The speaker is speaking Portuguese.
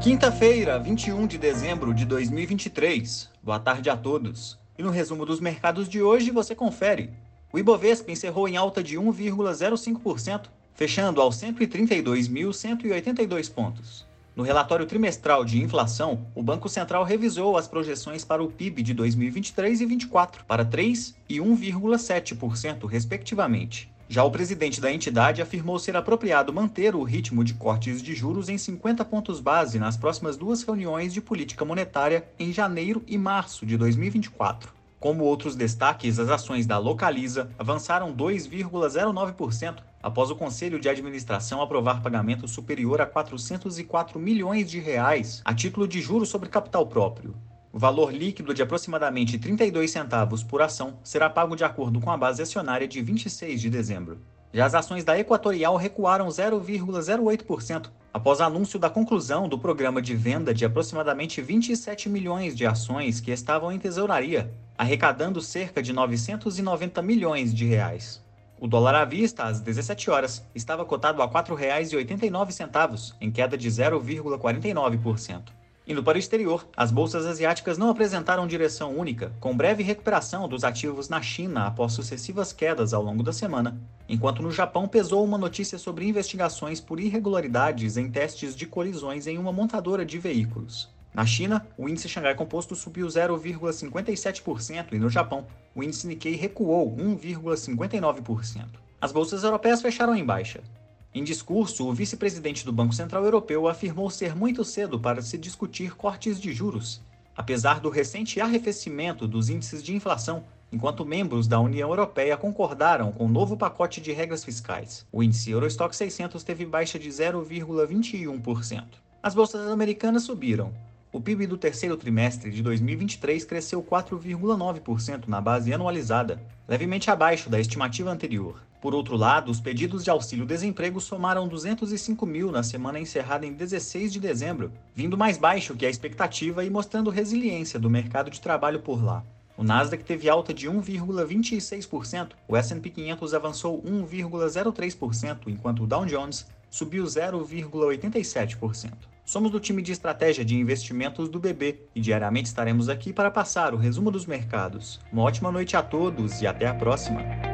Quinta-feira, 21 de dezembro de 2023. Boa tarde a todos. E no resumo dos mercados de hoje você confere. O Ibovespa encerrou em alta de 1,05%, fechando aos 132.182 pontos. No relatório trimestral de inflação, o Banco Central revisou as projeções para o PIB de 2023 e 2024 para 3 e 1,7%, respectivamente. Já o presidente da entidade afirmou ser apropriado manter o ritmo de cortes de juros em 50 pontos base nas próximas duas reuniões de política monetária em janeiro e março de 2024. Como outros destaques, as ações da Localiza avançaram 2,09% após o Conselho de Administração aprovar pagamento superior a 404 milhões de reais a título de juros sobre capital próprio. O valor líquido de aproximadamente 32 centavos por ação será pago de acordo com a base acionária de 26 de dezembro. Já as ações da Equatorial recuaram 0,08% após anúncio da conclusão do programa de venda de aproximadamente 27 milhões de ações que estavam em tesouraria, arrecadando cerca de 990 milhões de reais. O dólar à vista, às 17 horas, estava cotado a R$ 4,89, em queda de 0,49%. Indo para o exterior, as bolsas asiáticas não apresentaram direção única, com breve recuperação dos ativos na China após sucessivas quedas ao longo da semana, enquanto no Japão pesou uma notícia sobre investigações por irregularidades em testes de colisões em uma montadora de veículos. Na China, o índice Xangai Composto subiu 0,57% e no Japão, o índice Nikkei recuou 1,59%. As bolsas europeias fecharam em baixa. Em discurso, o vice-presidente do Banco Central Europeu afirmou ser muito cedo para se discutir cortes de juros, apesar do recente arrefecimento dos índices de inflação, enquanto membros da União Europeia concordaram com o um novo pacote de regras fiscais. O índice Eurostock 600 teve baixa de 0,21%. As bolsas americanas subiram. O PIB do terceiro trimestre de 2023 cresceu 4,9% na base anualizada, levemente abaixo da estimativa anterior. Por outro lado, os pedidos de auxílio-desemprego somaram 205 mil na semana encerrada em 16 de dezembro, vindo mais baixo que a expectativa e mostrando resiliência do mercado de trabalho por lá. O Nasdaq teve alta de 1,26%, o S&P 500 avançou 1,03%, enquanto o Dow Jones subiu 0,87%. Somos do time de estratégia de investimentos do BB e diariamente estaremos aqui para passar o resumo dos mercados. Uma ótima noite a todos e até a próxima!